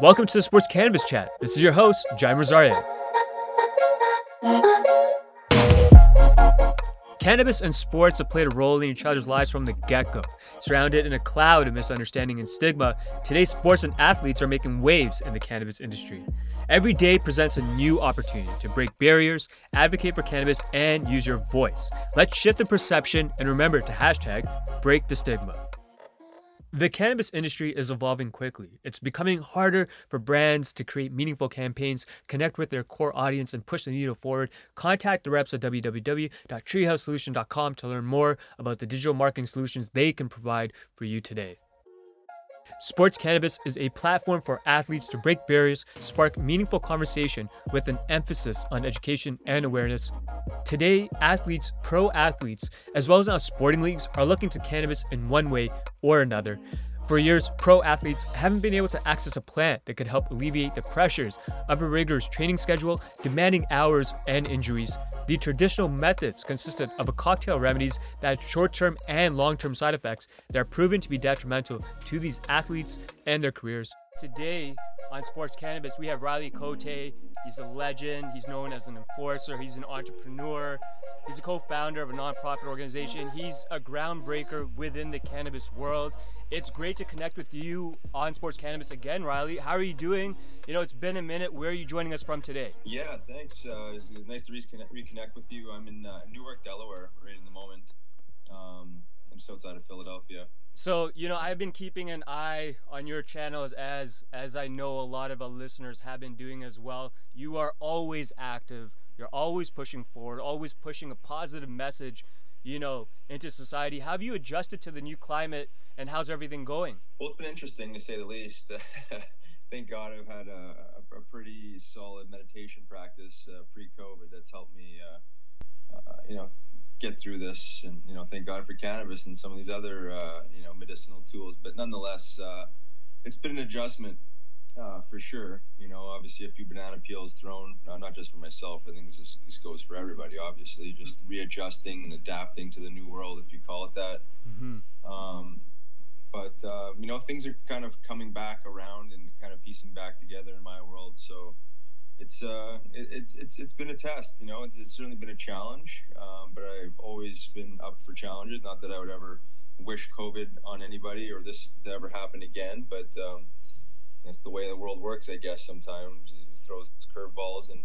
Welcome to the Sports Cannabis Chat. This is your host, Jaime Rosario. Cannabis and sports have played a role in each other's lives from the get go. Surrounded in a cloud of misunderstanding and stigma, today's sports and athletes are making waves in the cannabis industry. Every day presents a new opportunity to break barriers, advocate for cannabis, and use your voice. Let's shift the perception and remember to hashtag break the stigma. The cannabis industry is evolving quickly. It's becoming harder for brands to create meaningful campaigns, connect with their core audience, and push the needle forward. Contact the reps at www.treehousesolution.com to learn more about the digital marketing solutions they can provide for you today. Sports Cannabis is a platform for athletes to break barriers, spark meaningful conversation with an emphasis on education and awareness. Today, athletes, pro athletes, as well as now sporting leagues are looking to cannabis in one way or another. For years, pro athletes haven't been able to access a plant that could help alleviate the pressures of a rigorous training schedule, demanding hours, and injuries. The traditional methods consisted of a cocktail remedies that had short term and long term side effects that are proven to be detrimental to these athletes and their careers. Today on Sports Cannabis, we have Riley Cote. He's a legend. He's known as an enforcer. He's an entrepreneur. He's a co-founder of a nonprofit organization. He's a groundbreaker within the cannabis world. It's great to connect with you on Sports Cannabis again, Riley. How are you doing? You know, it's been a minute. Where are you joining us from today? Yeah, thanks. Uh, it's, it's nice to reconnect, reconnect with you. I'm in uh, Newark, Delaware, right in the moment. Um, I'm just outside of Philadelphia. So you know, I've been keeping an eye on your channels as as I know a lot of our listeners have been doing as well. You are always active. You're always pushing forward, always pushing a positive message, you know, into society. How have you adjusted to the new climate and how's everything going? Well, it's been interesting to say the least. Thank God I've had a, a, a pretty solid meditation practice uh, pre-COVID that's helped me, uh, uh, you know, get through this. And you know, thank God for cannabis and some of these other, uh, you know, medicinal tools. But nonetheless, uh, it's been an adjustment uh, for sure. You know, obviously a few banana peels thrown, not just for myself. I think this, this goes for everybody. Obviously, just readjusting and adapting to the new world, if you call it that. Mm-hmm. Um, but uh, you know things are kind of coming back around and kind of piecing back together in my world. So it's uh it, it's it's it's been a test you know it's, it's certainly been a challenge um, but i've always been up for challenges. Not that i would ever wish covid on anybody or this to ever happen again but um, that's the way the world works i guess sometimes. It just throws curveballs and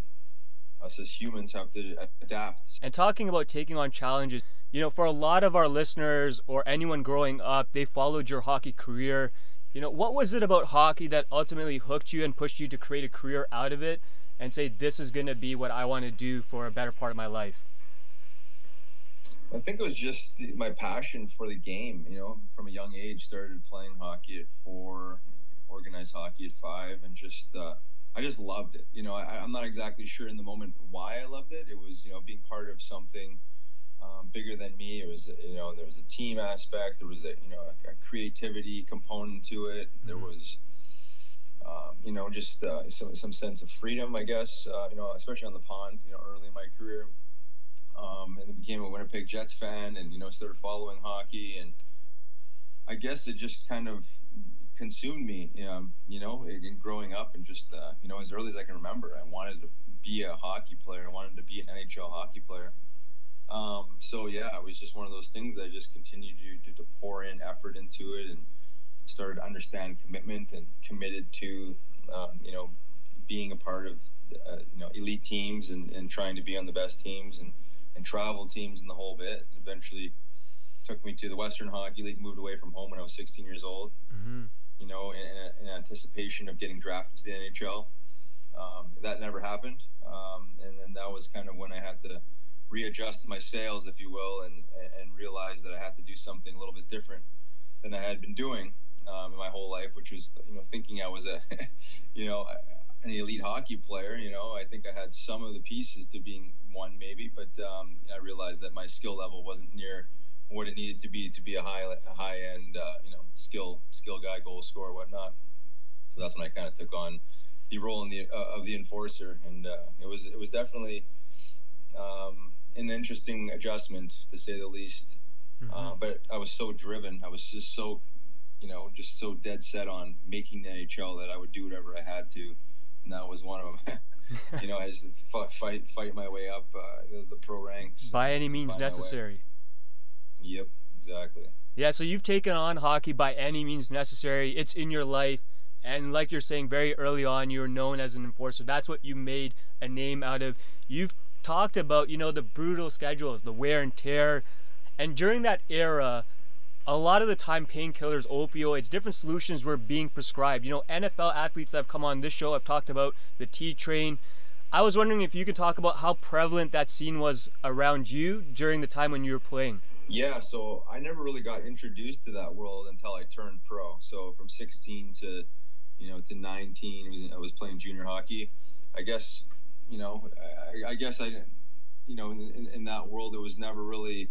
us as humans have to adapt and talking about taking on challenges you know, for a lot of our listeners or anyone growing up, they followed your hockey career. You know, what was it about hockey that ultimately hooked you and pushed you to create a career out of it and say, this is going to be what I want to do for a better part of my life? I think it was just my passion for the game. You know, from a young age, started playing hockey at four, organized hockey at five, and just uh, I just loved it. You know, I, I'm not exactly sure in the moment why I loved it. It was you know being part of something um, bigger than me. It was, you know, there was a team aspect. There was a, you know, a, a creativity component to it. There mm-hmm. was, um, you know, just uh, some some sense of freedom, I guess. Uh, you know, especially on the pond. You know, early in my career, um, and then became a Winnipeg Jets fan, and you know, started following hockey, and I guess it just kind of consumed me. Um, you know, in growing up, and just uh, you know, as early as I can remember, I wanted to be a hockey player. I wanted to be an NHL hockey player. Um, so yeah, it was just one of those things that I just continued to, to, to pour in effort into it and started to understand commitment and committed to, um, you know, being a part of, uh, you know, elite teams and, and trying to be on the best teams and, and travel teams and the whole bit. Eventually took me to the Western Hockey League, moved away from home when I was 16 years old, mm-hmm. You know, in, in, anticipation of getting drafted to the NHL. Um, that never happened. Um, and then that was kind of when I had to, readjust my sails, if you will, and and realize that I had to do something a little bit different than I had been doing um, in my whole life, which was you know thinking I was a you know an elite hockey player. You know, I think I had some of the pieces to being one maybe, but um, I realized that my skill level wasn't near what it needed to be to be a high a high end uh, you know skill skill guy, goal scorer, whatnot. So that's when I kind of took on the role in the uh, of the enforcer, and uh, it was it was definitely um, an interesting adjustment to say the least. Mm-hmm. Uh, but I was so driven. I was just so you know, just so dead set on making the NHL that I would do whatever I had to, and that was one of them. you know, I just fight fight, fight my way up uh, the, the, pro ranks by any means necessary. Yep, exactly. Yeah, so you've taken on hockey by any means necessary. It's in your life. And like you're saying, very early on, you were known as an enforcer. That's what you made a name out of. You've talked about, you know, the brutal schedules, the wear and tear. And during that era, a lot of the time painkillers, opioids, different solutions were being prescribed. You know, NFL athletes that have come on this show have talked about the T train. I was wondering if you could talk about how prevalent that scene was around you during the time when you were playing. Yeah, so I never really got introduced to that world until I turned pro. So from 16 to, you know, to 19, was, I was playing junior hockey. I guess, you know, I, I guess I, you know, in, in that world, it was never really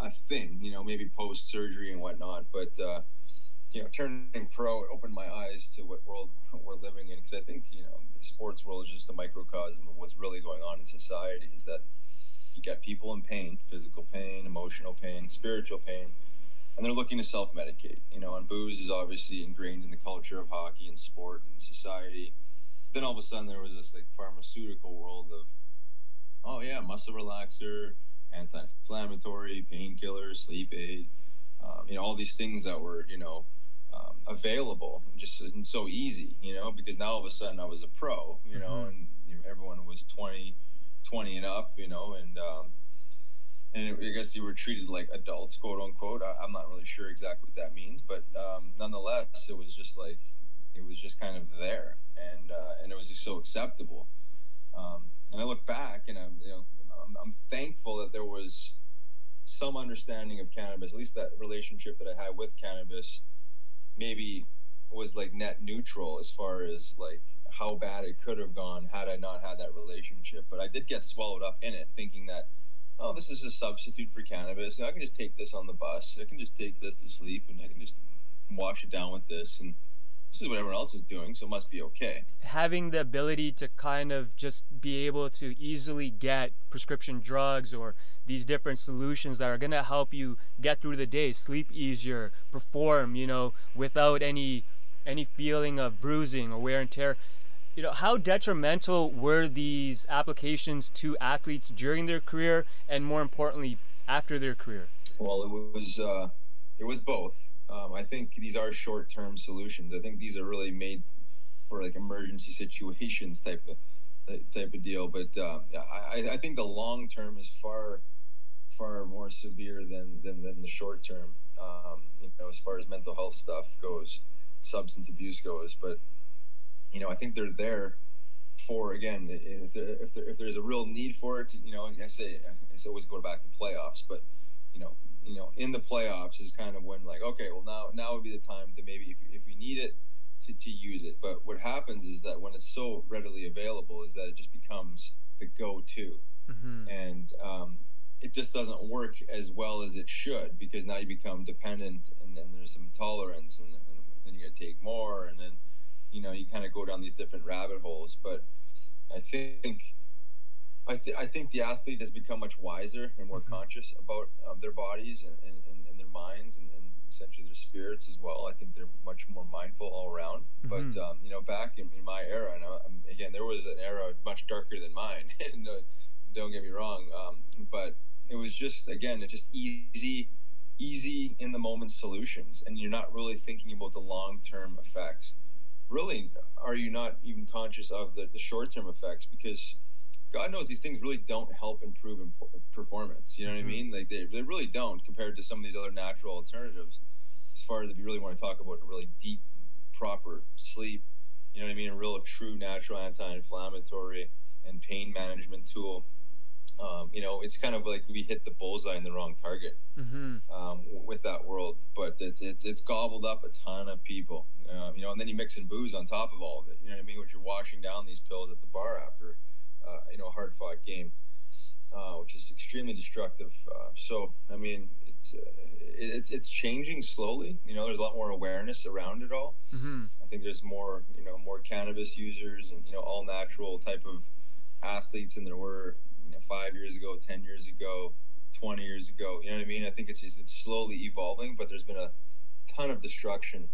a thing, you know, maybe post surgery and whatnot. But uh, you know, turning pro opened my eyes to what world we're living in because I think you know the sports world is just a microcosm of what's really going on in society. Is that you got people in pain, physical pain, emotional pain, spiritual pain, and they're looking to self-medicate. You know, and booze is obviously ingrained in the culture of hockey and sport and society. Then all of a sudden, there was this like pharmaceutical world of, oh yeah, muscle relaxer anti-inflammatory, painkiller, sleep aid, um, you know, all these things that were, you know, um, available just and so easy, you know, because now all of a sudden I was a pro, you know, mm-hmm. and you know, everyone was 20, 20 and up, you know, and, um, and I guess you were treated like adults, quote unquote. I, am not really sure exactly what that means, but um, nonetheless, it was just like, it was just kind of there, and uh, and it was just so acceptable. Um, and I look back, and I'm, you know, I'm, I'm thankful that there was some understanding of cannabis, at least that relationship that I had with cannabis, maybe was like net neutral as far as like how bad it could have gone had I not had that relationship. But I did get swallowed up in it, thinking that, oh, this is a substitute for cannabis. I can just take this on the bus. I can just take this to sleep, and I can just wash it down with this and this is what everyone else is doing, so it must be okay. Having the ability to kind of just be able to easily get prescription drugs or these different solutions that are going to help you get through the day, sleep easier, perform, you know, without any any feeling of bruising or wear and tear. You know, how detrimental were these applications to athletes during their career and more importantly after their career? Well, it was uh, it was both. Um, I think these are short-term solutions. I think these are really made for like emergency situations type of type of deal. But uh, I, I think the long term is far far more severe than than, than the short term. Um, you know, as far as mental health stuff goes, substance abuse goes. But you know, I think they're there for again if there, if, there, if there's a real need for it. You know, I say I say always go back to playoffs, but you know you know, in the playoffs is kind of when like, okay, well now now would be the time to maybe if if we need it to, to use it. But what happens is that when it's so readily available is that it just becomes the go-to, mm-hmm. and um, it just doesn't work as well as it should because now you become dependent, and then there's some tolerance, and, and then you got to take more, and then you know you kind of go down these different rabbit holes. But I think I, th- I think the athlete has become much wiser and more mm-hmm. conscious about um, their bodies and, and, and, their minds and, and, essentially their spirits as well. I think they're much more mindful all around. Mm-hmm. But um, you know, back in, in my era, and I, again, there was an era much darker than mine. and, uh, don't get me wrong, um, but it was just again, it's just easy, easy in the moment solutions, and you're not really thinking about the long term effects. Really, are you not even conscious of the, the short term effects because God knows these things really don't help improve performance. You know what mm-hmm. I mean? Like they, they really don't compared to some of these other natural alternatives. As far as if you really want to talk about a really deep, proper sleep, you know what I mean? A real true natural anti-inflammatory and pain management tool. Um, you know, it's kind of like we hit the bullseye in the wrong target mm-hmm. um, with that world. But it's, it's it's gobbled up a ton of people. Um, you know, and then you mix in booze on top of all of it. You know what I mean? Which you're washing down these pills at the bar after uh, you know, a hard fought game, uh, which is extremely destructive. Uh, so, I mean, it's it's it's changing slowly. You know, there's a lot more awareness around it all. Mm-hmm. I think there's more, you know, more cannabis users and you know, all natural type of athletes than there were you know, five years ago, ten years ago, twenty years ago. You know what I mean? I think it's it's slowly evolving, but there's been a ton of destruction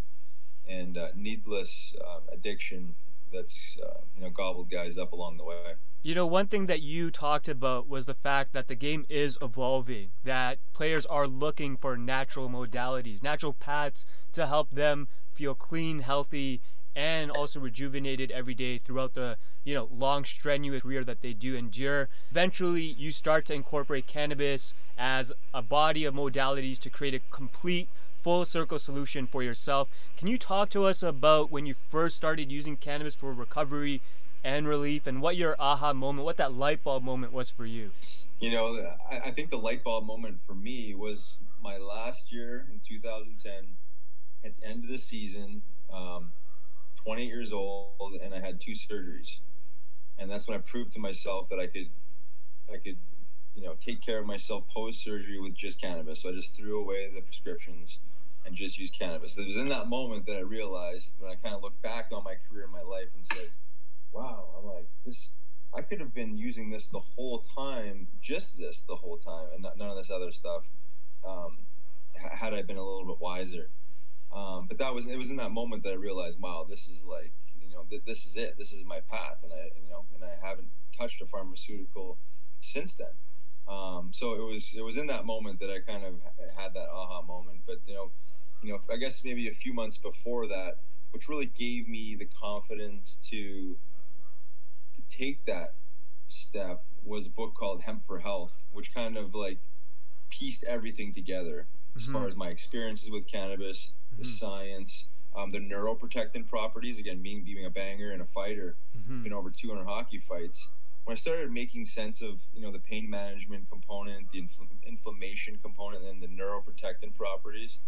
and uh, needless uh, addiction that's uh, you know gobbled guys up along the way. You know, one thing that you talked about was the fact that the game is evolving, that players are looking for natural modalities, natural paths to help them feel clean, healthy, and also rejuvenated every day throughout the you know long strenuous career that they do endure. Eventually you start to incorporate cannabis as a body of modalities to create a complete full circle solution for yourself. Can you talk to us about when you first started using cannabis for recovery and relief and what your aha moment what that light bulb moment was for you? You know i, think the light bulb moment for me was my last year in 2010 at the end of the season um, 28 years old and I had two surgeries. And that's when I proved to myself that I could I could you know take care of myself post surgery with just cannabis. So I just threw away the prescriptions and just used cannabis. It was in that moment that I realized when I kind of looked back on my career and my life and said, "Wow, I'm like this I could have been using this the whole time, just this the whole time, and not, none of this other stuff. Um, had I been a little bit wiser, um, but that was it was in that moment that I realized, wow, this is like you know th- this is it. This is my path, and I you know and I haven't touched a pharmaceutical since then. Um, so it was it was in that moment that I kind of had that aha moment. But you know, you know, I guess maybe a few months before that, which really gave me the confidence to to take that step was a book called Hemp for Health, which kind of like pieced everything together as mm-hmm. far as my experiences with cannabis, the mm-hmm. science, um, the neuroprotectant properties. Again, being being a banger and a fighter, mm-hmm. been over 200 hockey fights. When I started making sense of you know the pain management component, the infl- inflammation component, and the neuroprotectant properties,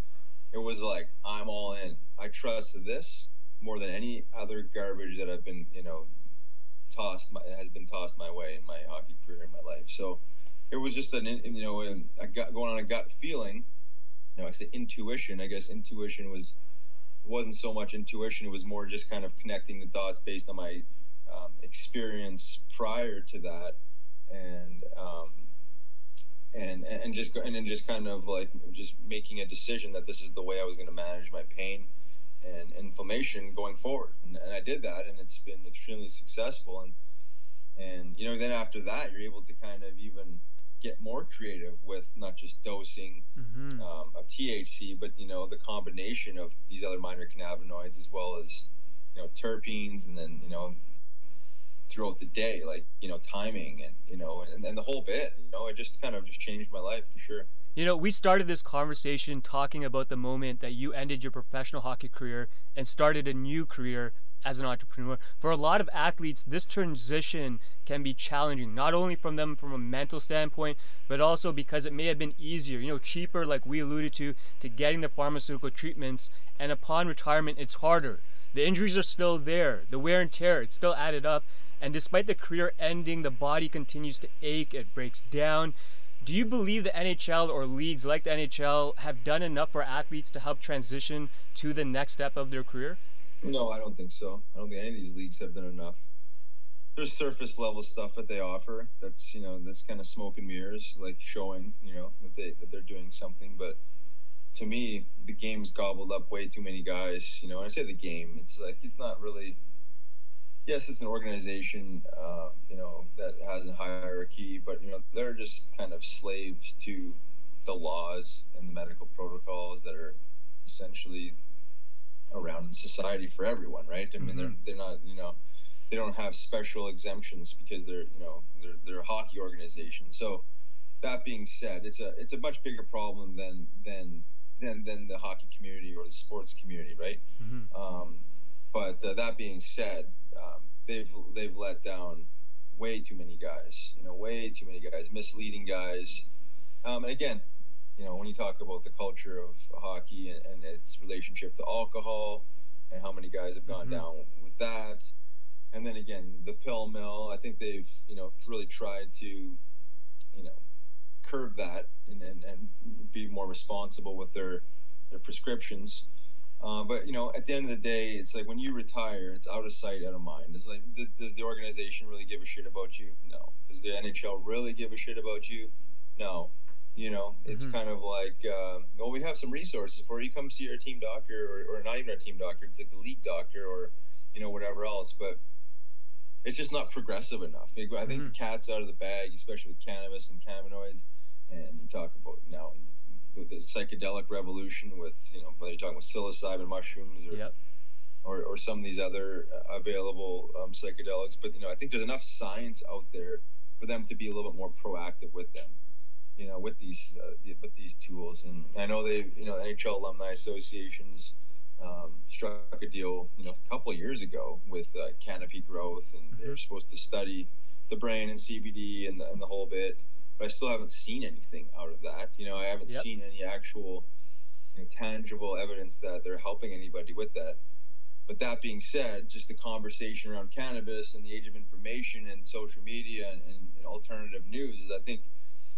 it was like I'm all in. I trust this more than any other garbage that I've been you know tossed my, has been tossed my way in my hockey career in my life. So it was just an you know a gut, going on a gut feeling know, I say intuition. I guess intuition was wasn't so much intuition. It was more just kind of connecting the dots based on my um, experience prior to that, and um, and and just and then just kind of like just making a decision that this is the way I was going to manage my pain and inflammation going forward. And, and I did that, and it's been extremely successful. And and you know, then after that, you're able to kind of even get more creative with not just dosing mm-hmm. um, of THC, but you know the combination of these other minor cannabinoids as well as you know terpenes, and then you know throughout the day, like you know timing and you know and, and the whole bit. You know, it just kind of just changed my life for sure. You know, we started this conversation talking about the moment that you ended your professional hockey career and started a new career as an entrepreneur. For a lot of athletes, this transition can be challenging, not only from them from a mental standpoint, but also because it may have been easier, you know, cheaper, like we alluded to, to getting the pharmaceutical treatments. And upon retirement, it's harder. The injuries are still there, the wear and tear, it's still added up. And despite the career ending, the body continues to ache, it breaks down. Do you believe the NHL or leagues like the NHL have done enough for athletes to help transition to the next step of their career? No, I don't think so. I don't think any of these leagues have done enough. There's surface level stuff that they offer. That's you know that's kind of smoke and mirrors, like showing you know that they that they're doing something. But to me, the game's gobbled up way too many guys. You know, when I say the game, it's like it's not really. Yes, it's an organization, uh, you know, that has a hierarchy, but you know they're just kind of slaves to the laws and the medical protocols that are essentially around in society for everyone, right? I mean, mm-hmm. they're they're not you know they don't have special exemptions because they're you know they're they're a hockey organization. So that being said, it's a it's a much bigger problem than than than than the hockey community or the sports community, right? Mm-hmm. Um, but uh, that being said, um, they've they've let down way too many guys. You know, way too many guys, misleading guys. Um, and again, you know, when you talk about the culture of hockey and, and its relationship to alcohol and how many guys have gone mm-hmm. down with that. And then again, the pill mill, I think they've, you know, really tried to, you know, curb that and, and, and be more responsible with their, their prescriptions. Uh, but you know, at the end of the day, it's like when you retire, it's out of sight, out of mind. It's like, th- does the organization really give a shit about you? No. Does the NHL really give a shit about you? No You know, it's Mhm. kind of like, uh, well, we have some resources for you. Come see our team doctor, or, or not even our team doctor. It's like the league doctor, or you know, whatever else. But it's just not progressive enough. I think Mhm. the cat's out of the bag, especially with cannabis and cannabinoids. And you talk about now the, the psychedelic revolution with you know whether you're talking with psilocybin mushrooms or Yep. or, or some of these other uh, available um, psychedelics. But you know, I think there's enough science out there for them to be a little bit more proactive with them. You know, with these uh, with these tools, and I know they, you know, NHL alumni associations um, struck a deal, you know, a couple of years ago with uh, Canopy Growth, and they were supposed to study the brain and CBD and the, and the whole bit. But I still haven't seen anything out of that. You know, I haven't Yep. seen any actual, you know, tangible evidence that they're helping anybody with that. But that being said, just the conversation around cannabis and the age of information and social media and, and alternative news is, I think,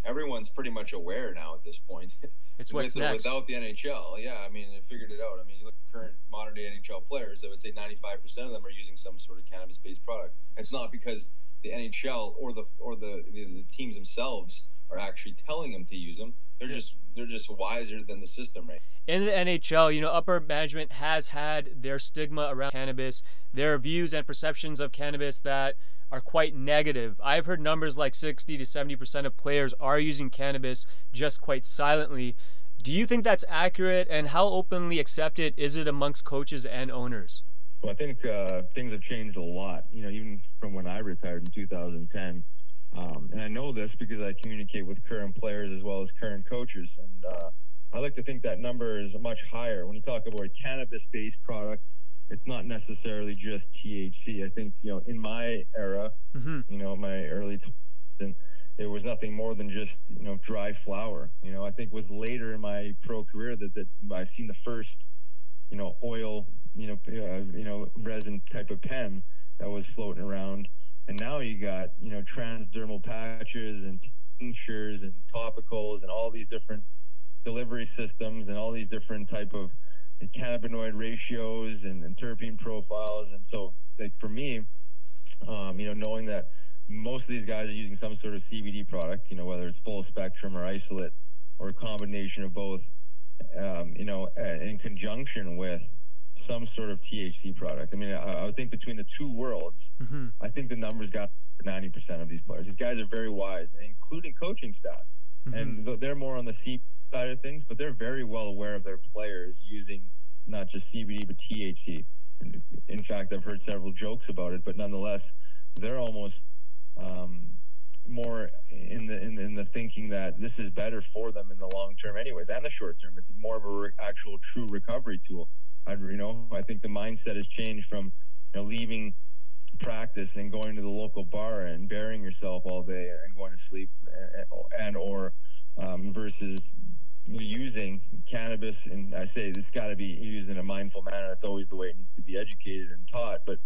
everyone's pretty much aware now at this point. It's what's With next. without the NHL. Yeah, I mean, they figured it out. I mean, you look at current modern day NHL players, I would say 95% of them are using some sort of cannabis based product. It's not because the NHL or the or the, the, the teams themselves are actually telling them to use them. They're Yeah. just they're just wiser than the system, right? in the NHL, you know, upper management has had their stigma around cannabis, their views and perceptions of cannabis that are quite negative. I've heard numbers like 60 to 70% of players are using cannabis just quite silently. Do you think that's accurate and how openly accepted is it amongst coaches and owners? Well, I think uh, things have changed a lot. You know, even from when I retired in 2010, um, and I know this because I communicate with current players as well as current coaches, and uh, I like to think that number is much higher. When you talk about a cannabis-based product, it's not necessarily just THC. I think you know, in my era, hmm you know, my early 20s, and it was nothing more than just you know dry flower. You know, I think it was later in my pro career that that I've seen the first you know oil you know uh, you know resin type of pen that was floating around, and now you got you know transdermal patches and tinctures and topicals and all these different delivery systems and all these different type of cannabinoid ratios and, and terpene profiles and so like for me um, you know knowing that most of these guys are using some sort of CBD product, you know, whether it's full spectrum or isolate or a combination of both, um, you know, in conjunction with some sort of THC product. I mean, I, I would think between the two worlds, hmm I think the numbers got 90% of these players. These guys are very wise, including coaching staff. And they're more on the C side of things, but they're very well aware of their players using not just CBD, but THC. In- fact, I've heard several jokes about it, but nonetheless, they're almost um, more in the, in in the thinking that this is better for them in the long term, anyways, and the short term. It's more of a re- actual true recovery tool. I, you know, I think the mindset has changed from you know leaving practice and going to the local bar and burying yourself all day and going to sleep and, and or um, versus using cannabis and I say this got to be used in a mindful manner. That's always the way it needs to be educated and taught. But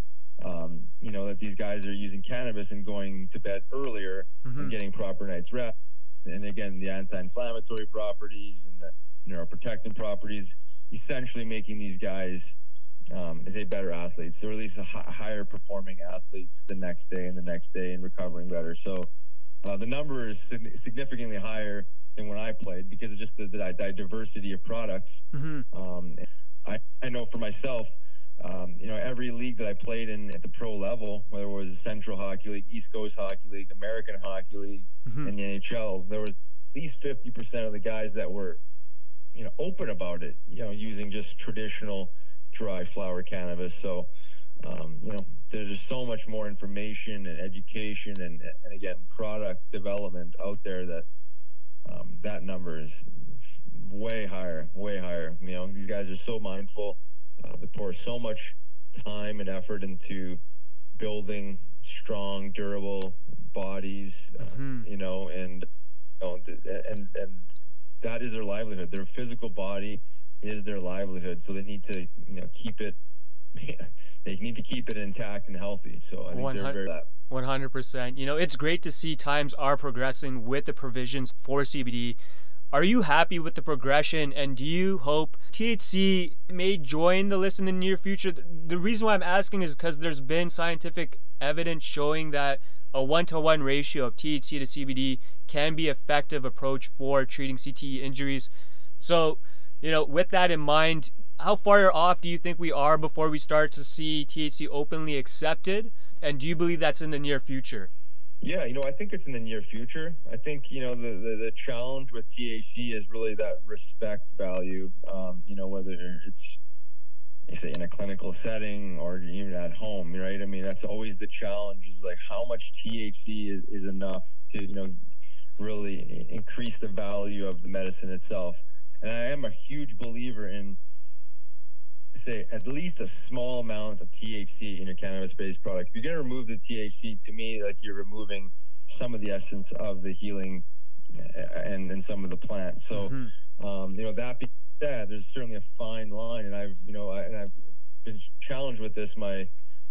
um, you know that these guys are using cannabis and going to bed earlier hmm and getting proper night's rest. And again, the anti-inflammatory properties and the neuroprotectant properties, essentially making these guys um, as a better athletes, or at least a higher performing athletes the next day and the next day and recovering better. So uh, the number is sig- significantly higher than when I played because of just the, the, di- diversity of products. hmm Um, I, I know for myself, um, you know, every league that I played in at the pro level, whether it was Central Hockey League, East Coast Hockey League, American Hockey League, hmm in the NHL, there was at least 50% of the guys that were, you know, open about it, you know, using just traditional dry flower cannabis. So, um, you know, there's just so much more information and education and, and again, product development out there that um, that number is way higher, way higher. You know, these guys are so mindful. Uh, they pour so much time and effort into building strong, durable bodies. Uh, Mhm. You know, and you know, and and that is their livelihood. Their physical body is their livelihood, so they need to you know keep it. they need to keep it intact and healthy. So I think One they're hun- very. 100%. You know, it's great to see times are progressing with the provisions for CBD. Are you happy with the progression and do you hope THC may join the list in the near future? The reason why I'm asking is because there's been scientific evidence showing that a one-to-one ratio of THC to CBD can be effective approach for treating CTE injuries. So, you know, with that in mind, how far off do you think we are before we start to see THC openly accepted? And do you believe that's in the near future? Yeah, you know, I think it's in the near future. I think you know the the, the challenge with THC is really that respect value. Um, you know, whether it's say in a clinical setting or even at home, right? I mean, that's always the challenge. Is like how much THC is, is enough to you know really increase the value of the medicine itself. And I am a huge believer in say at least a small amount of THC in your cannabis-based product. If you're going to remove the THC, to me, like you're removing some of the essence of the healing uh, and, and some of the plant. So, mm-hmm. um, you know, that being said, there's certainly a fine line, and I've, you know, I, and I've been challenged with this my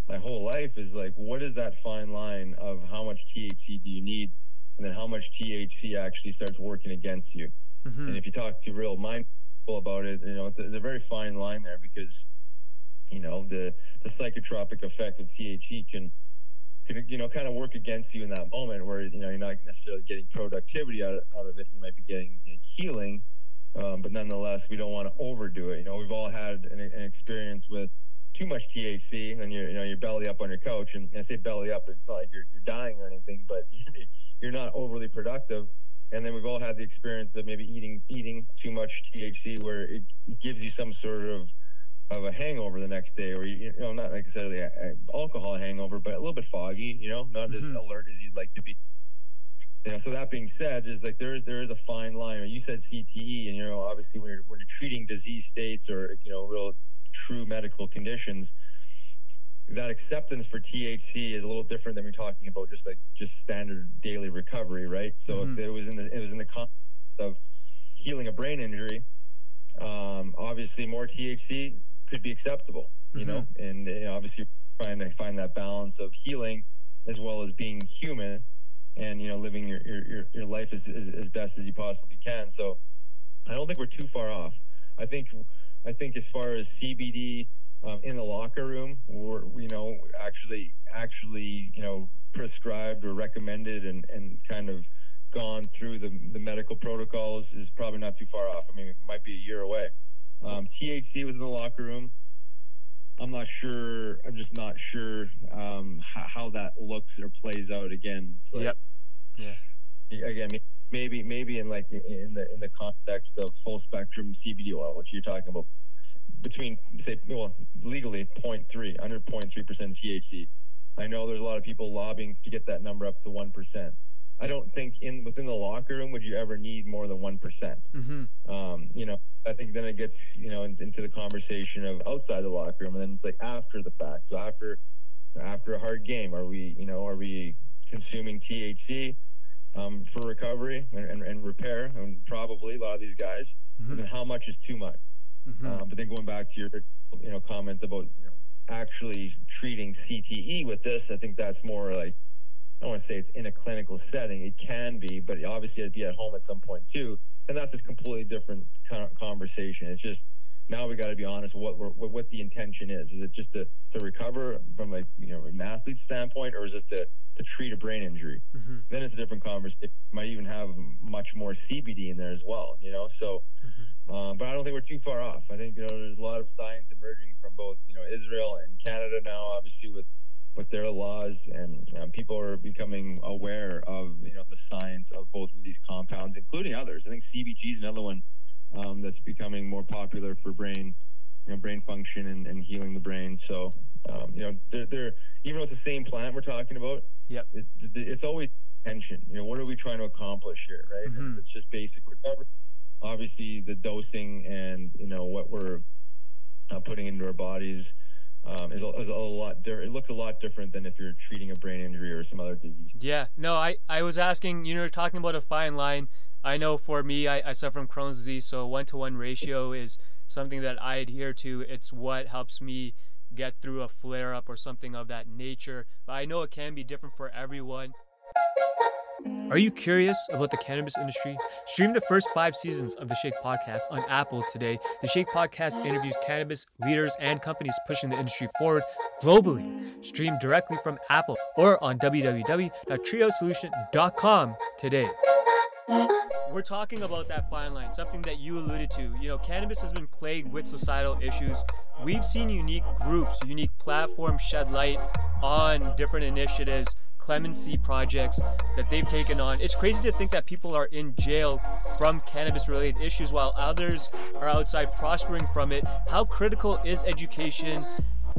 my whole life is like, what is that fine line of how much THC do you need, and then how much THC actually starts working against you? Mm-hmm. And if you talk to real mind about it. You know, there's a very fine line there because you know the the psychotropic effect of THC can can you know kind of work against you in that moment where you know you're not necessarily getting productivity out of, out of it. You might be getting healing, um, but nonetheless, we don't want to overdo it. You know, we've all had an, an experience with too much THC and you're you know you're belly up on your couch and, and I say belly up it's not like you're, you're dying or anything but you're not overly productive and then we've all had the experience of maybe eating eating too much THC, where it, gives you some sort of of a hangover the next day, or you know, not necessarily an alcohol hangover, but a little bit foggy. You know, not mm-hmm. as alert as you'd like to be. You know, so that being said, is like there is there is a fine line. You said CTE, and you know, obviously when you're when you're treating disease states or you know real true medical conditions, that acceptance for THC is a little different than we're talking about just like just standard daily recovery, right? So mm-hmm. if it was in the it was in the context of healing a brain injury, um, obviously more THC could be acceptable, you mm-hmm. know, and you know, obviously trying to find that balance of healing as well as being human and you know living your your, your life as, as, as best as you possibly can. So I don't think we're too far off. I think I think as far as CBD um, in the locker room, or you know, actually, actually, you know, prescribed or recommended and, and kind of gone through the, the medical protocols is probably not too far off. I mean, it might be a year away. Um, THC in the locker room, I'm not sure. I'm just not sure um, how, how, that looks or plays out again. Like, yep. Yeah. Again, maybe maybe in like in the in the context of full spectrum CBD oil, which you're talking about between say well legally 0.3 under 0.3 percent THC. I know there's a lot of people lobbying to get that number up to one percent. I don't think in within the locker room would you ever need more than one mm-hmm. um, you know, I think then it gets you know in, into the conversation of outside the locker room, and then it's like after the fact. So after after a hard game, are we you know are we consuming THC um, for recovery and, and, and, repair? And probably a lot of these guys. Mm-hmm. And then how much is too much? Mm-hmm. Um, but then going back to your, you know, comment about you know actually treating CTE with this, I think that's more like I don't want to say it's in a clinical setting. It can be, but obviously it'd be at home at some point too, and that's a completely different kind of conversation. It's just now we got to be honest what what what the intention is. Is it just to, to recover from a you know an athlete standpoint, or is it to to treat a brain injury? Mm-hmm. Then it's a different conversation. Might even have much more CBD in there as well. You know, so. Mm-hmm. Um, but I don't think we're too far off. I think you know there's a lot of science emerging from both you know Israel and Canada now, obviously with with their laws, and um, people are becoming aware of you know the science of both of these compounds, including others. I think CBG is another one um, that's becoming more popular for brain, you know, brain function and, and healing the brain. So, um, you know, they're, they're, even with the same plant we're talking about, yep. It, it's always tension. You know, what are we trying to accomplish here, right? Mm-hmm. It's just basic recovery. Obviously, the dosing and you know what we're uh, putting into our bodies um, is, a, is a lot. It looks a lot different than if you're treating a brain injury or some other disease. Yeah. No, I I was asking. You know, talking about a fine line. I know for me, I, I suffer from Crohn's disease, so one to one ratio is something that I adhere to. It's what helps me get through a flare up or something of that nature. But I know it can be different for everyone. Are you curious about the cannabis industry? Stream the first five seasons of the Shake Podcast on Apple today. The Shake Podcast interviews cannabis leaders and companies pushing the industry forward globally. Stream directly from Apple or on www.triosolution.com today. We're talking about that fine line, something that you alluded to. You know, cannabis has been plagued with societal issues. We've seen unique groups, unique platforms shed light on different initiatives clemency projects that they've taken on. It's crazy to think that people are in jail from cannabis related issues while others are outside prospering from it. How critical is education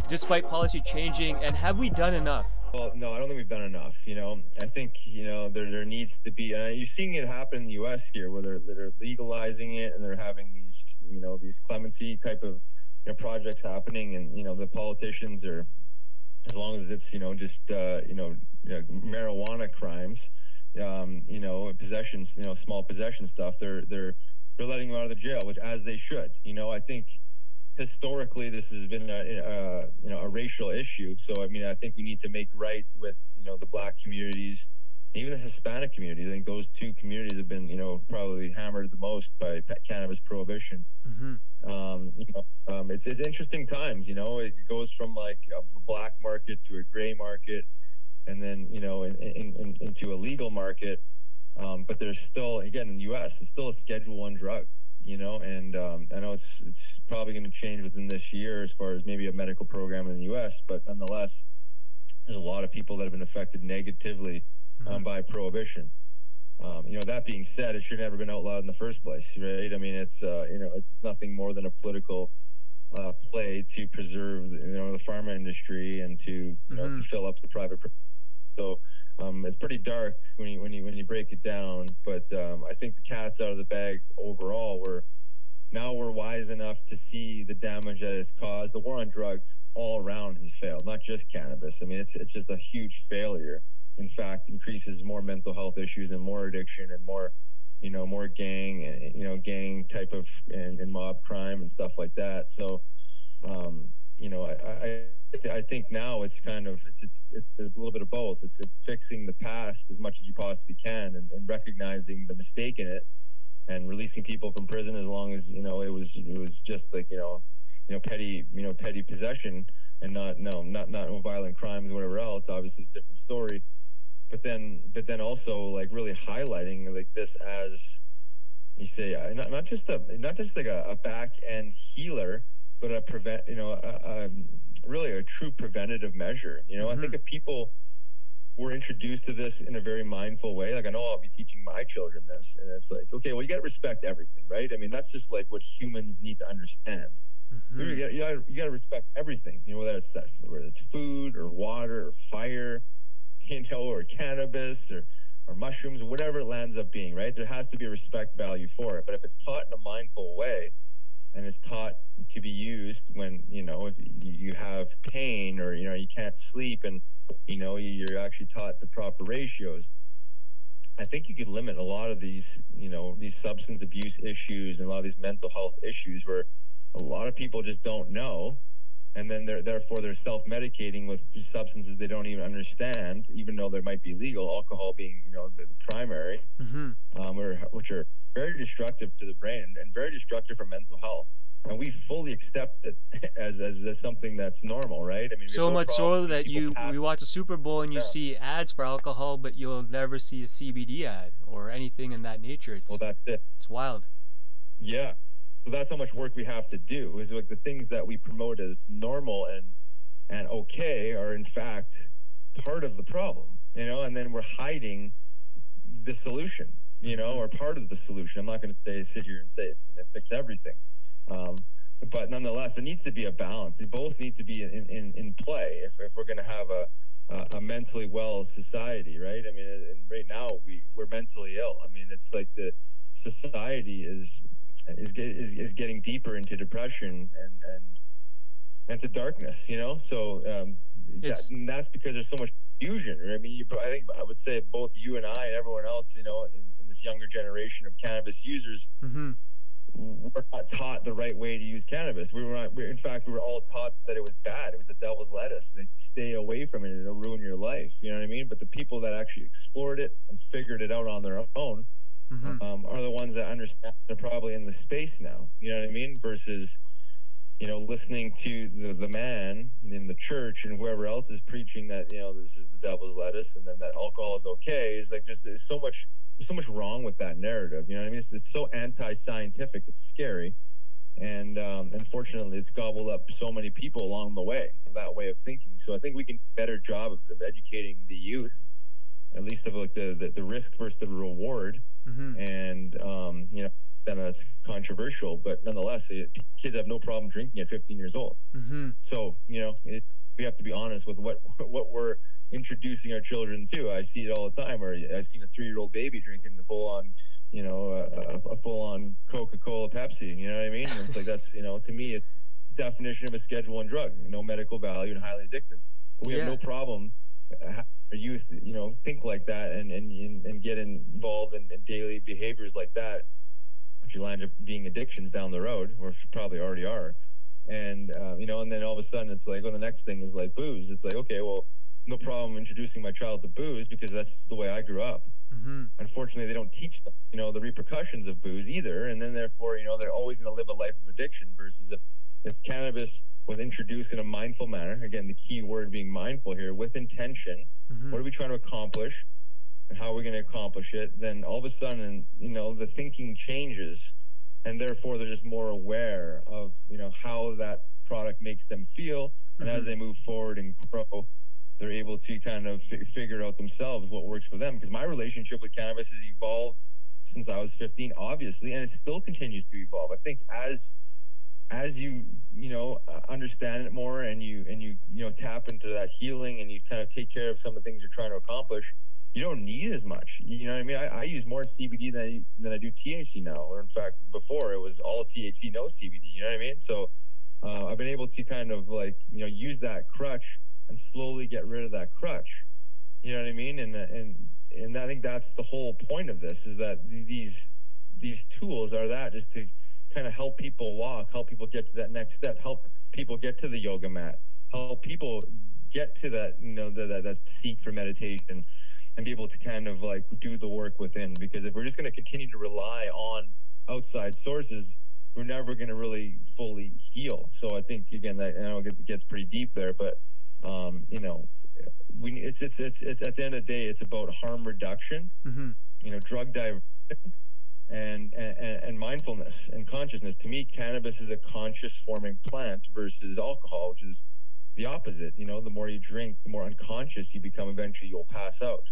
despite policy changing and have we done enough? Well, no, I don't think we've done enough. You know, I think you know there there needs to be. Uh, you're seeing it happen in the U.S. here, where they're they're legalizing it and they're having these you know these clemency type of you know, projects happening, and you know the politicians are as long as it's you know just uh, you know marijuana crimes, um, you know possessions, you know small possession stuff, they're they're they're letting them out of the jail, which as they should. You know, I think historically this has been a, a you know a racial issue. So I mean, I think we need to make right with you know the black communities even the Hispanic community. I think those two communities have been, you know, probably hammered the most by cannabis prohibition. Mm-hmm. Um, you know, um, it's, it's interesting times. You know, it goes from like a black market to a gray market, and then you know, in, in, in, into a legal market. Um, but there's still, again, in the U.S., it's still a Schedule One drug. You know, and um, I know it's it's probably going to change within this year as far as maybe a medical program in the U.S. But nonetheless, there's a lot of people that have been affected negatively um, by prohibition. Um, you know, that being said, it should never been outlawed in the first place, right? I mean, it's uh, you know, it's nothing more than a political uh, play to preserve you know the pharma industry and to you know mm-hmm. to fill up the private. So um, it's pretty dark when you when you when you break it down. But um, I think the cat's out of the bag overall. We're now we're wise enough to see the damage that it's caused. The war on drugs all around has failed, not just cannabis. I mean, it's it's just a huge failure in fact increases more mental health issues and more addiction and more you know more gang you know gang type of and, and mob crime and stuff like that so um, you know I, I I think now it's kind of it's, it's, it's a little bit of both. It's, it's, fixing the past as much as you possibly can and, and, recognizing the mistake in it and releasing people from prison as long as you know it was it was just like you know you know petty you know petty possession and not no not not violent crimes or whatever else. Obviously, it's a different story but then but then also like really highlighting like this as you say uh, not, not just a not just like a, a back end healer but a prevent you know a, a, really a true preventative measure you know mm-hmm. i think mm-hmm. if people were introduced to this in a very mindful way like i know i'll be teaching my children this and it's like okay well you got to respect everything right i mean that's just like what humans need to understand mm-hmm. you, got, you, got, you got to respect everything you know whether it's that, whether it's food or water or fire you know, or cannabis or, or mushrooms or whatever it lands up being, right? There has to be a respect value for it. But if it's taught in a mindful way and it's taught to be used when, you know, if you have pain or, you know, you can't sleep and, you know, you're actually taught the proper ratios, I think you could limit a lot of these, you know, these substance abuse issues and a lot of these mental health issues where a lot of people just don't know and then they're therefore they're self-medicating with substances they don't even understand, even though they might be legal. Alcohol being you know the, the primary, mm-hmm. um, or, which are very destructive to the brain and very destructive for mental health. And we fully accept it as, as, as something that's normal, right? I mean, so much so that you you watch a Super Bowl and you yeah. see ads for alcohol, but you'll never see a CBD ad or anything in that nature. It's, well, that's it. It's wild. Yeah, so that's how much work we have to do. Is like the things that we promote as normal and and okay are in fact part of the problem, you know. And then we're hiding the solution, you know, or part of the solution. I'm not going to say sit here and say it's going to fix everything, um, but nonetheless, it needs to be a balance. They both need to be in in, in play if, if we're going to have a a mentally well society, right? I mean, right now we we're mentally ill. I mean, it's like the society is is, is, is getting deeper into depression and and and to darkness, you know. So um, that, that's because there's so much fusion. I mean, you, I think I would say both you and I and everyone else, you know, in, in this younger generation of cannabis users, mm-hmm. we're not taught the right way to use cannabis. We were not. We, in fact, we were all taught that it was bad. It was the devil's lettuce. They stay away from it. It'll ruin your life. You know what I mean? But the people that actually explored it and figured it out on their own mm-hmm. um, are the ones that understand. They're probably in the space now. You know what I mean? Versus you know, listening to the, the man in the church and whoever else is preaching that, you know, this is the devil's lettuce and then that alcohol is okay is like just there's so much there's so much wrong with that narrative. You know what I mean? It's, it's so anti-scientific. It's scary, and um, unfortunately, it's gobbled up so many people along the way. That way of thinking. So I think we can do a better job of, of educating the youth, at least of like the the, the risk versus the reward, mm-hmm. and um, you know. Then that's controversial, but nonetheless, it, kids have no problem drinking at 15 years old. Mm-hmm. So you know, it, we have to be honest with what what we're introducing our children to. I see it all the time. Or I've seen a three-year-old baby drinking the full-on, you know, a, a full-on Coca-Cola, Pepsi. You know what I mean? And it's like that's you know, to me, it's definition of a Schedule One drug. No medical value and highly addictive. We yeah. have no problem. Our youth, you know, think like that and and and get involved in, in daily behaviors like that, which will end up being addictions down the road, or probably already are and uh, you know, and then all of a sudden it's like, well, the next thing is like booze. It's like, okay, well, no problem introducing my child to booze because that's the way I grew up. Mm-hmm. Unfortunately, they don't teach them, you know, the repercussions of booze either, and then therefore, you know, they're always going to live a life of addiction. Versus if if cannabis was introduced in a mindful manner, again, the key word being mindful here, with intention, mm-hmm. what are we trying to accomplish, and how are we going to accomplish it? Then all of a sudden, you know, the thinking changes, and therefore they're just more aware of, you know, how that product makes them feel, and mm-hmm. as they move forward and grow they're able to kind of f- figure out themselves what works for them. Because my relationship with cannabis has evolved since I was 15, obviously, and it still continues to evolve. I think as as you you know understand it more and you and you you know tap into that healing and you kind of take care of some of the things you're trying to accomplish, you don't need as much. You know what I mean? I, I use more CBD than I, than I do THC now, or in fact, before it was all THC, no CBD. You know what I mean? So uh, I've been able to kind of like you know use that crutch and slowly get rid of that crutch. You know what I mean? And and and I think that's the whole point of this is that these these tools are that just to kind of help people walk, help people get to that next step, help people get to the yoga mat, help people get to that you know that that, that seat for meditation and be able to kind of like do the work within because if we're just going to continue to rely on outside sources we're never going to really fully heal so i think again that i know it gets pretty deep there but um, you know, we it's, it's it's it's at the end of the day, it's about harm reduction. Mm-hmm. You know, drug diversion and, and and mindfulness and consciousness. To me, cannabis is a conscious forming plant versus alcohol, which is the opposite. You know, the more you drink, the more unconscious you become. Eventually, you'll pass out.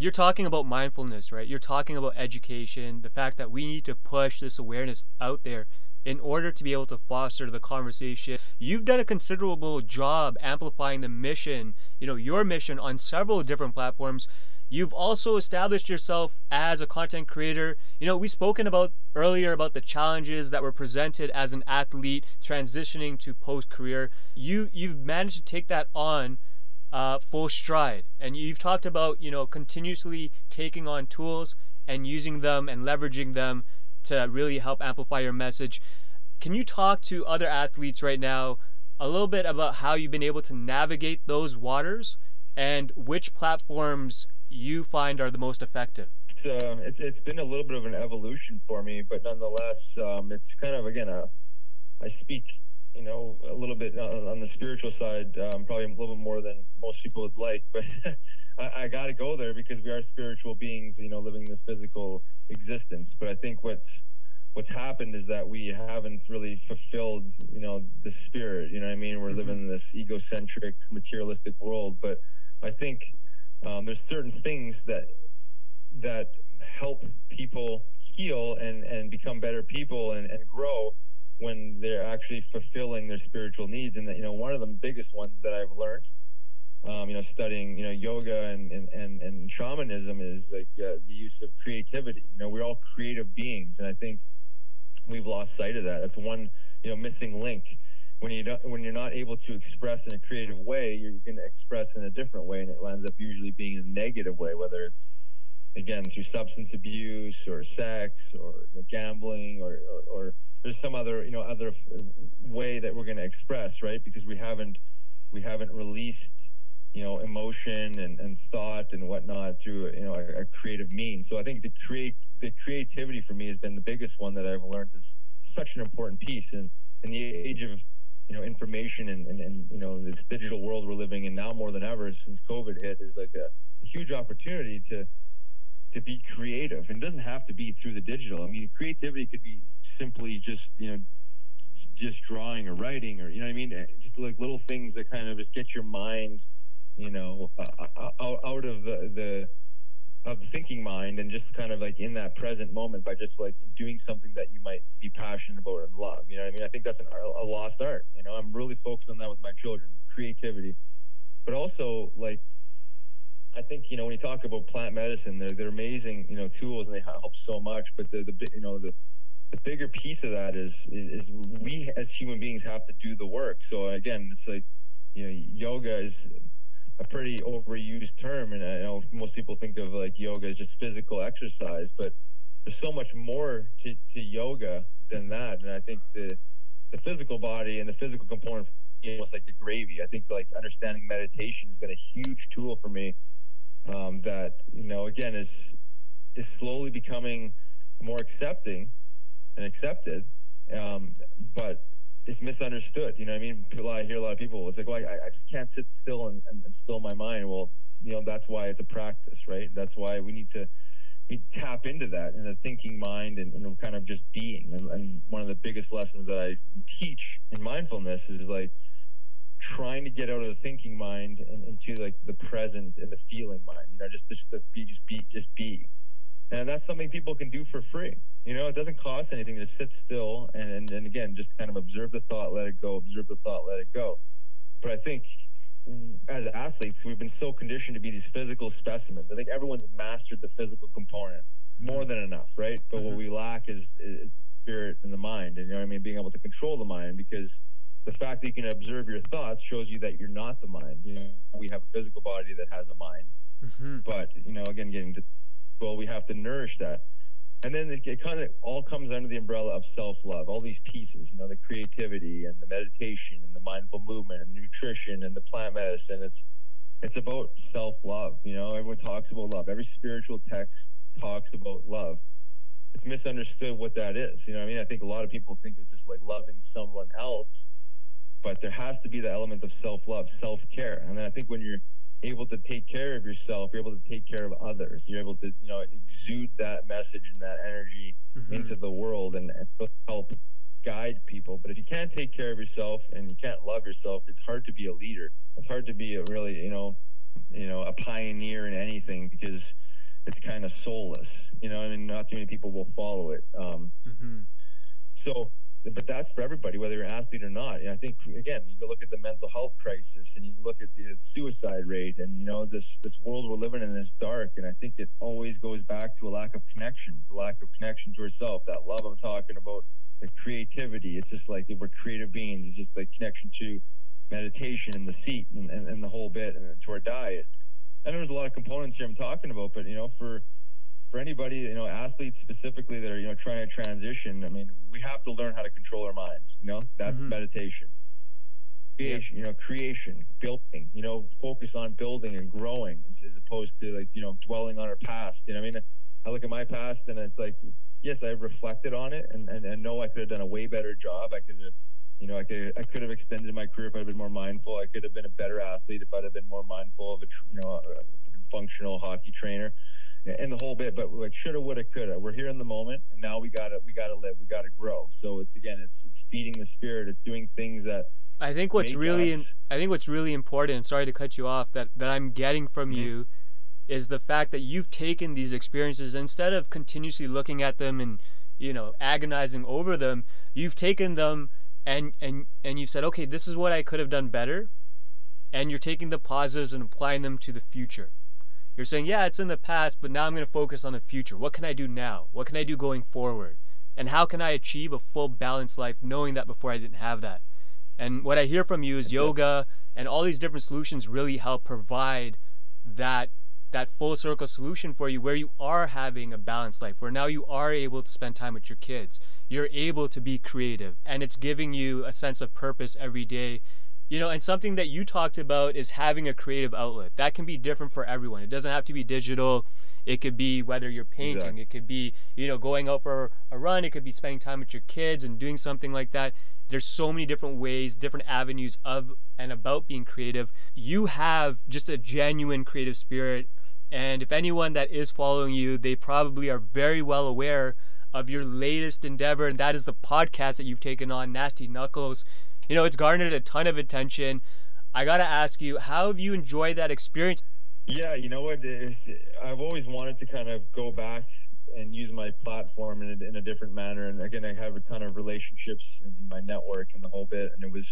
You're talking about mindfulness, right? You're talking about education, the fact that we need to push this awareness out there in order to be able to foster the conversation. You've done a considerable job amplifying the mission, you know, your mission on several different platforms. You've also established yourself as a content creator. You know, we've spoken about earlier about the challenges that were presented as an athlete transitioning to post career. You you've managed to take that on uh, full stride, and you've talked about you know continuously taking on tools and using them and leveraging them to really help amplify your message. Can you talk to other athletes right now a little bit about how you've been able to navigate those waters and which platforms you find are the most effective? It's, uh, it's, it's been a little bit of an evolution for me, but nonetheless, um, it's kind of again a I speak you know a little bit on the spiritual side, um, probably a little bit more than most people would like, but I, I got to go there because we are spiritual beings, you know, living this physical existence. But I think what's what's happened is that we haven't really fulfilled, you know, the spirit. You know what I mean? We're mm-hmm. living in this egocentric, materialistic world. But I think um, there's certain things that that help people heal and and become better people and, and grow when they're actually fulfilling their spiritual needs. And that, you know, one of the biggest ones that I've learned um, you know, studying, you know, yoga and, and, and, and shamanism is like uh, the use of creativity. You know, we're all creative beings. And I think we've lost sight of that. That's one, you know, missing link. When you don't, when you're not able to express in a creative way, you're going to express in a different way, and it ends up usually being a negative way, whether it's again through substance abuse or sex or you know, gambling or, or, or there's some other you know other way that we're going to express right? Because we haven't we haven't released you know emotion and, and thought and whatnot through you know a, a creative means. So i think the create the creativity for me has been the biggest one that i've learned is such an important piece and in the age of you know information and, and, and you know this digital world we're living in now more than ever since covid hit is like a, a huge opportunity to to be creative. And it doesn't have to be through the digital. I mean creativity could be simply just you know just drawing or writing or you know what I mean? Just like little things that kind of just get your mind you know uh, out of the the of thinking mind and just kind of like in that present moment by just like doing something that you might be passionate about and love you know what I mean? I think that's an, a lost art you know? I'm really focused on that with my children creativity. But also like I think you know when you talk about plant medicine they're, they're amazing you know tools and they help so much but the the you know the the bigger piece of that is, is, is we as human beings have to do the work. So again, it's like you know, yoga is a pretty overused term, and I know most people think of like yoga as just physical exercise, but there's so much more to, to yoga than that. And I think the the physical body and the physical component is almost like the gravy. I think like understanding meditation has been a huge tool for me. Um, that you know, again, is is slowly becoming more accepting and accepted, um, but it's misunderstood. You know what I mean? I hear a lot of people, it's like, well, I, I just can't sit still and, and, and still my mind. Well, you know, that's why it's a practice, right? That's why we need to we tap into that in a thinking mind and, and kind of just being. And, and, one of the biggest lessons that I teach in mindfulness is like trying to get out of the thinking mind and into like the present and the feeling mind. You know, just just, just be, just be, just be. And that's something people can do for free. You know, it doesn't cost anything to sit still and, and, and again, just kind of observe the thought, let it go, observe the thought, let it go. But I think as athletes, we've been so conditioned to be these physical specimens. I think everyone's mastered the physical component more than enough, right? But what mm-hmm. we lack is, is spirit and the mind, and you know what I mean, being able to control the mind because the fact that you can observe your thoughts shows you that you're not the mind. You know, we have a physical body that has a mind, mm-hmm. but you know, again, getting to well, we have to nourish that and then it, it kind of all comes under the umbrella of self-love all these pieces you know the creativity and the meditation and the mindful movement and nutrition and the plant medicine. It's it's about self-love you know? Everyone talks about love. Every spiritual text talks about love. It's misunderstood what that is you know i mean? I think a lot of people think it's just like loving someone else but there has to be the element of self-love self-care. And i think when you're able to take care of yourself, you're able to take care of others. You're able to, you know, exude that message and that energy mm-hmm. into the world and, and help guide people. But if you can't take care of yourself and you can't love yourself, it's hard to be a leader. It's hard to be a really, you know, you know, a pioneer in anything because it's kind of soulless. You know, I mean, not too many people will follow it. Um, mm-hmm. So but that's for everybody, whether you're an athlete or not. And I think again, you look at the mental health crisis and you look at the suicide rate, and you know this this world we're living in is dark. And I think it always goes back to a lack of connection, a lack of connection to yourself. That love I'm talking about, the creativity. It's just like we're creative beings. It's just like connection to meditation and the seat and, and, and the whole bit, and to our diet. I know there's a lot of components here I'm talking about, but you know for for anybody, you know, athletes specifically that are, you know, trying to transition, I mean, we have to learn how to control our minds. You know, that's mm-hmm. meditation. Creation, you know, creation, building, you know, focus on building and growing as opposed to like, you know, dwelling on our past. You know, I mean, I look at my past and it's like, yes, I reflected on it and, and, and know I could have done a way better job. I could have, you know, I could I could have extended my career if I'd been more mindful. I could have been a better athlete if I'd have been more mindful of a, you know, a functional hockey trainer and the whole bit. But like shoulda, woulda, coulda. We're here in the moment, and now we gotta we gotta live. We gotta grow. So it's again, it's, it's feeding the spirit. It's doing things that. I think what's really in, I think what's really important. Sorry to cut you off. That that I'm getting from mm-hmm. you is the fact that you've taken these experiences instead of continuously looking at them and you know agonizing over them. You've taken them and and and you said, okay, this is what I could have done better, and you're taking the positives and applying them to the future. You're saying, yeah, it's in the past, but now I'm going to focus on the future. What can I do now? What can I do going forward? And how can I achieve a full balanced life knowing that before I didn't have that? And what I hear from you is yoga and all these different solutions really help provide that that full circle solution for you where you are having a balanced life, where now you are able to spend time with your kids. You're able to be creative and it's giving you a sense of purpose every day. You know, and something that you talked about is having a creative outlet. That can be different for everyone. It doesn't have to be digital. It could be whether you're painting, exactly. it could be, you know, going out for a run, it could be spending time with your kids and doing something like that. There's so many different ways, different avenues of and about being creative. You have just a genuine creative spirit and if anyone that is following you, they probably are very well aware of your latest endeavor, and that is the podcast that you've taken on, Nasty Knuckles. You know, it's garnered a ton of attention. I got to ask you, how have you enjoyed that experience? Yeah, you know what? I've always wanted to kind of go back and use my platform in a, in a different manner. And again, I have a ton of relationships in my network and the whole bit. And it was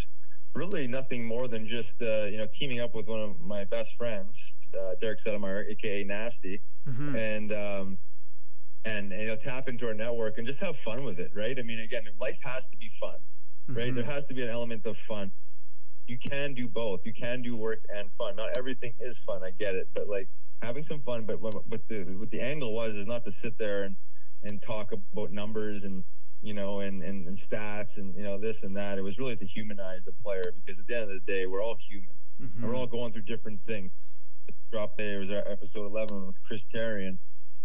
really nothing more than just, uh, you know, teaming up with one of my best friends uh, Derek Settlemyer, aka Nasty, mm-hmm. and um, and you know tap into our network and just have fun with it, right? I mean, again, life has to be fun, right? Mm-hmm. There has to be an element of fun. You can do both. You can do work and fun. Not everything is fun. I get it, but like having some fun. But what the what the angle was is not to sit there and and talk about numbers and you know and, and, and stats and you know this and that. It was really to humanize the player because at the end of the day, we're all human. Mm-hmm. And we're all going through different things dropped there. It was our episode 11 with Chris Therien.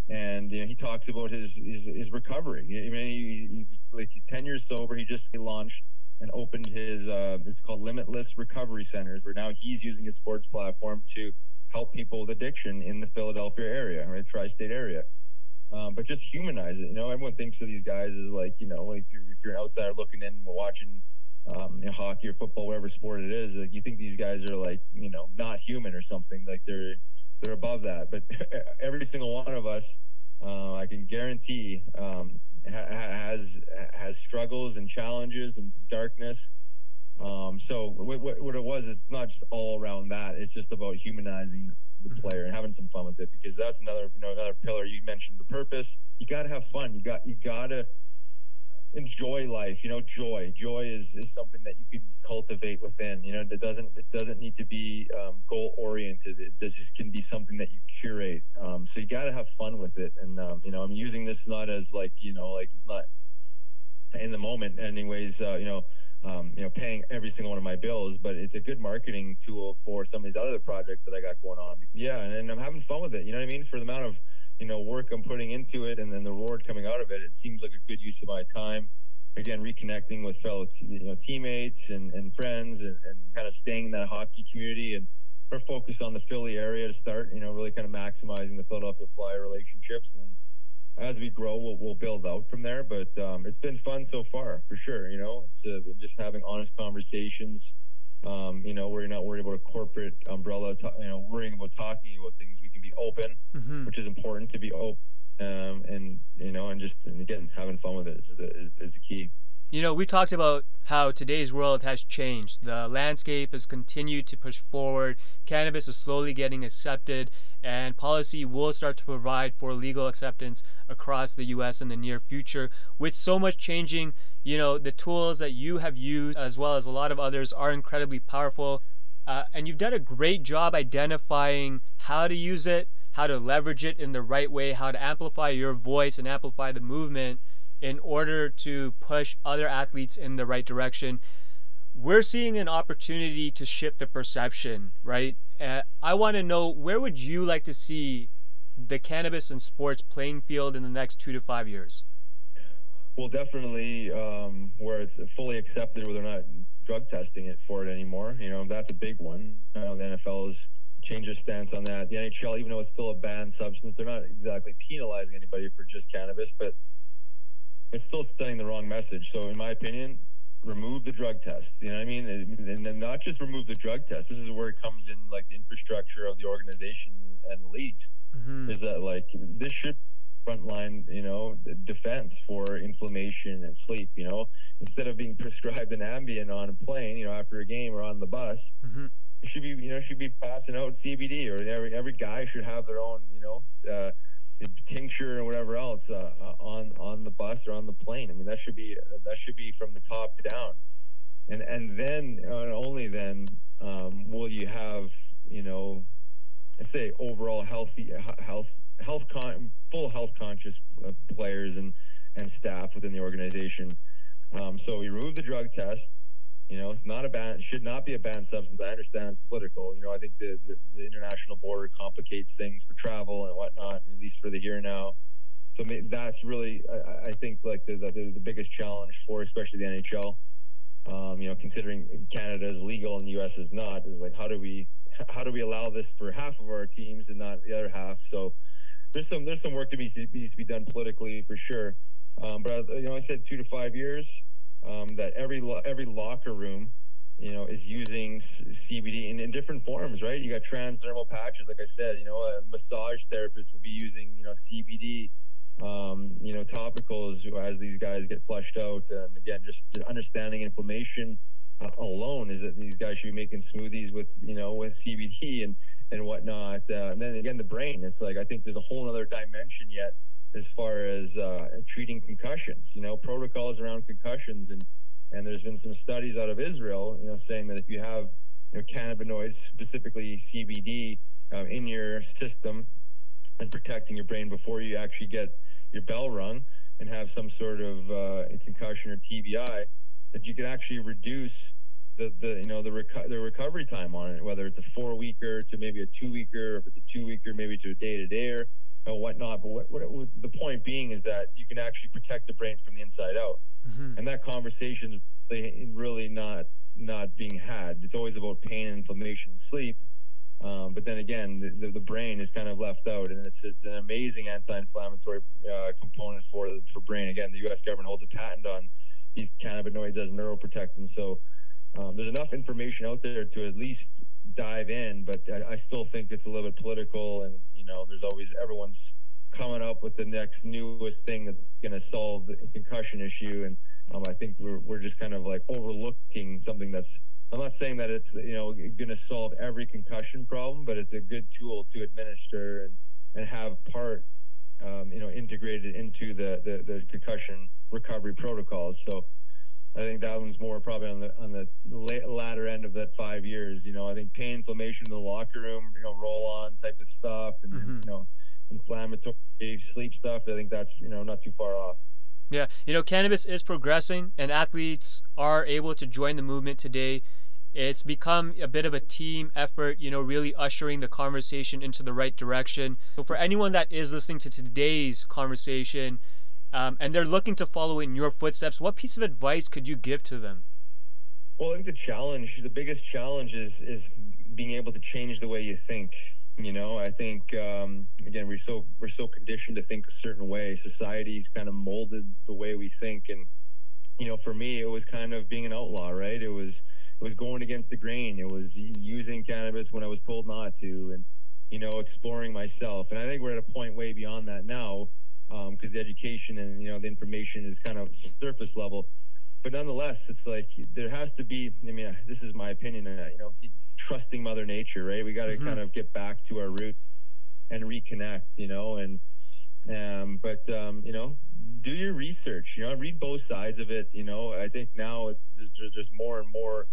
And you know, he talks about his, his, his recovery. I mean, he, he's like he's 10 years sober. He just launched and opened his, uh, it's called Limitless Recovery Centers, where now he's using his sports platform to help people with addiction in the Philadelphia area, right, tri-state area. Um, but just humanize it. You know, everyone thinks of these guys as like, you know, like if you're, if you're an outsider looking in, watching um, you know, hockey or football, whatever sport it is, like you think these guys are like, you know, not human or something. Like they're they're above that. But every single one of us, uh, I can guarantee, um, has has struggles and challenges and darkness. Um, so what, what, it was, it's not just all around that. It's just about humanizing the mm-hmm. player and having some fun with it because that's another you know another pillar. You mentioned the purpose. You got to have fun. You got you got to enjoy life. You know, joy. Joy is, is something that you can cultivate within. You know, that doesn't it doesn't need to be um, goal oriented. It just can be something that you curate. Um, so you got to have fun with it. And um, you know, I'm using this not as like you know like it's not in the moment, anyways. Uh, you know. Um, you know, paying every single one of my bills, but it's a good marketing tool for some of these other projects that I got going on. Yeah, and, and I'm having fun with it. You know what I mean? For the amount of you know work I'm putting into it and then the reward coming out of it, it seems like a good use of my time. Again, reconnecting with fellow you know teammates and, and friends and, and kind of staying in that hockey community and our focus on the Philly area to start. You know, really kind of maximizing the Philadelphia Flyer relationships and as we grow, we'll, we'll build out from there. But um, it's been fun so far, for sure. You know, it's uh, just having honest conversations. Um, you know, where you're not worried about a corporate umbrella. you know, worrying about talking about things be open, mm-hmm. which is important to be open. Um, and you know, and just and again, having fun with it is the, is, is the key. You know, we talked about how today's world has changed. The landscape has continued to push forward. Cannabis is slowly getting accepted, and policy will start to provide for legal acceptance across the U.S. in the near future. With so much changing, you know, the tools that you have used, as well as a lot of others, are incredibly powerful. Uh, and you've done a great job identifying how to use it, how to leverage it in the right way, how to amplify your voice and amplify the movement in order to push other athletes in the right direction. We're seeing an opportunity to shift the perception, right? Uh, I want to know where would you like to see the cannabis and sports playing field in the next two to five years? Well, definitely um, where it's fully accepted, whether or not drug testing it for it anymore. You know, that's a big one. The NFL has changed their stance on that. The NHL, even though it's still a banned substance, they're not exactly penalizing anybody for just cannabis, but it's still sending the wrong message. So, in my opinion, remove the drug test. You know what I mean? And then not just remove the drug test. This is where it comes in, like the infrastructure of the organization and leagues. Mm-hmm. Is that like this should frontline, you know, defense for inflammation and sleep. You know, instead of being prescribed an Ambien on a plane, you know, after a game or on the bus, mm-hmm. should be, you know, should be passing out CBD, or every every guy should have their own, you know, uh, tincture or whatever else uh, uh, on on the bus or on the plane. I mean, that should be that should be from the top down, and and then and only then um, will you have, you know, I say overall healthy health health con full health conscious uh, players and and staff within the organization. Um, so we removed the drug test. You know, it's not a ban, should not be a banned substance. I understand it's political. You know, I think the, the, the international border complicates things for travel and whatnot, at least for the and now. So that's really, I, I think, like the, the, the biggest challenge for especially the NHL. Um, you know, considering Canada is legal and the U.S. is not, is like how do we how do we allow this for half of our teams and not the other half? So there's some there's some work to be needs to be done politically for sure. Um, but you know, I said two to five years. Um, that every lo- every locker room, you know, is using CBD in, in different forms, right? You got transdermal patches, like I said. You know, a massage therapist will be using you know CBD um, you know, topicals as these guys get flushed out. And again, just understanding inflammation uh, alone is that these guys should be making smoothies with, you know, with CBD and, and whatnot. Uh, and then again, the brain, it's like, I think there's a whole other dimension yet as far as uh, treating concussions, you know, protocols around concussions. And, and there's been some studies out of Israel, you know, saying that if you have, you know, cannabinoids, specifically CBD, uh, in your system, and protecting your brain before you actually get your bell rung and have some sort of uh, concussion or TBI, that you can actually reduce the, the you know the reco- the recovery time on it, whether it's a four weeker to maybe a two weeker, or if it's a two weeker maybe to a day to day or whatnot. But what, what, what, the point being is that you can actually protect the brain from the inside out, mm-hmm. and that conversation is really not not being had. It's always about pain inflammation sleep. Um, but then again, the, the, brain is kind of left out, and it's, it's an amazing anti-inflammatory uh, component for for brain. Again, the U.S. government holds a patent on these cannabinoids as neuroprotectants. So um, there's enough information out there to at least dive in, but I, I, still think it's a little bit political, and you know, there's always everyone's coming up with the next newest thing that's going to solve the concussion issue, and um, I think we're we're just kind of like overlooking something that's I'm not saying that it's you know going to solve every concussion problem, but it's a good tool to administer and, and have part um, you know integrated into the, the, the concussion recovery protocols. So I think that one's more probably on the on the latter end of that five years. You know, I think pain, inflammation in the locker room, you know, roll on type of stuff, and mm-hmm. you know, inflammatory sleep stuff. I think that's you know not too far off. Yeah, you know, cannabis is progressing, and athletes are able to join the movement today it's become a bit of a team effort, you know, really ushering the conversation into the right direction. So, for anyone that is listening to today's conversation um, and they're looking to follow in your footsteps, what piece of advice could you give to them? Well, I think the challenge, the biggest challenge is, is being able to change the way you think. You know, I think um, again we're so we're so conditioned to think a certain way. Society's kind of molded the way we think, and you know, for me, it was kind of being an outlaw, right? It was it was going against the grain. It was using cannabis when I was told not to, and you know, exploring myself. And I think we're at a point way beyond that now, because um, the education and you know the information is kind of surface level. But nonetheless, it's like there has to be. I mean, this is my opinion. Uh, you know, trusting Mother Nature, right? We got to mm-hmm. kind of get back to our roots and reconnect. You know, and um, but um, you know, do your research. You know, read both sides of it. You know, I think now it's, there's, there's more and more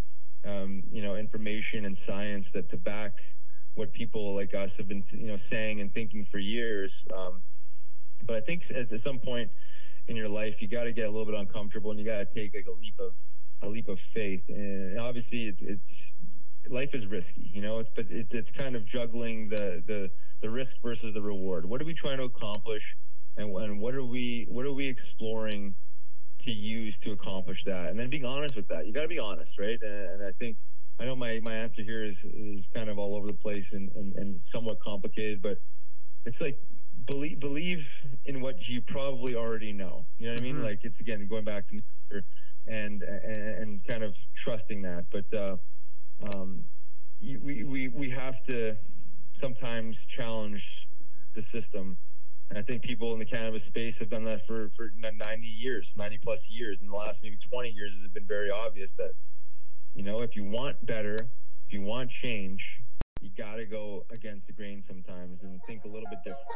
um, you know, information and science that to back what people like us have been, you know, saying and thinking for years. Um, but I think at, at some point in your life, you got to get a little bit uncomfortable and you got to take like a leap of a leap of faith. And obviously, it's, it's life is risky, you know. It's but it, it's kind of juggling the the the risk versus the reward. What are we trying to accomplish, and, and what are we what are we exploring? to use to accomplish that, and then being honest with that. You got to be honest, right? And, and, I think I know my my answer here is is kind of all over the place and, and, and somewhat complicated, but it's like believe believe in what you probably already know. You know what I mean? Mm-hmm. Like it's again going back to nature and, and and kind of trusting that. But uh, um, we we we have to sometimes challenge the system and I think people in the cannabis space have done that for, for 90 years, 90 plus years. In the last maybe 20 years, it's been very obvious that, you know, if you want better, if you want change, you got to go against the grain sometimes and think a little bit different.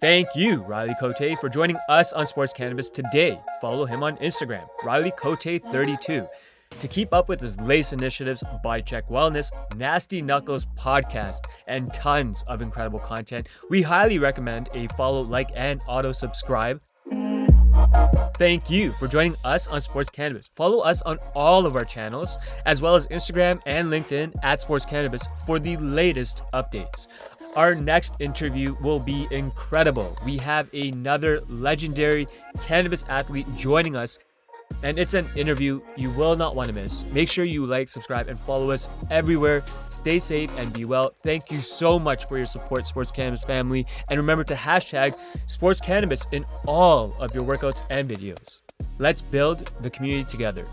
Thank you, Riley Cote, for joining us on Sports Cannabis today. Follow him on Instagram, Riley Cote32. To keep up with his latest initiatives, Body Check Wellness, Nasty Knuckles podcast, and tons of incredible content, we highly recommend a follow, like, and auto subscribe. Thank you for joining us on Sports Cannabis. Follow us on all of our channels, as well as Instagram and LinkedIn at Sports Cannabis for the latest updates. Our next interview will be incredible. We have another legendary cannabis athlete joining us and it's an interview you will not want to miss. Make sure you like, subscribe, and follow us everywhere. Stay safe and be well. Thank you so much for your support, Sports Cannabis family. And remember to hashtag Sports Cannabis in all of your workouts and videos. Let's build the community together.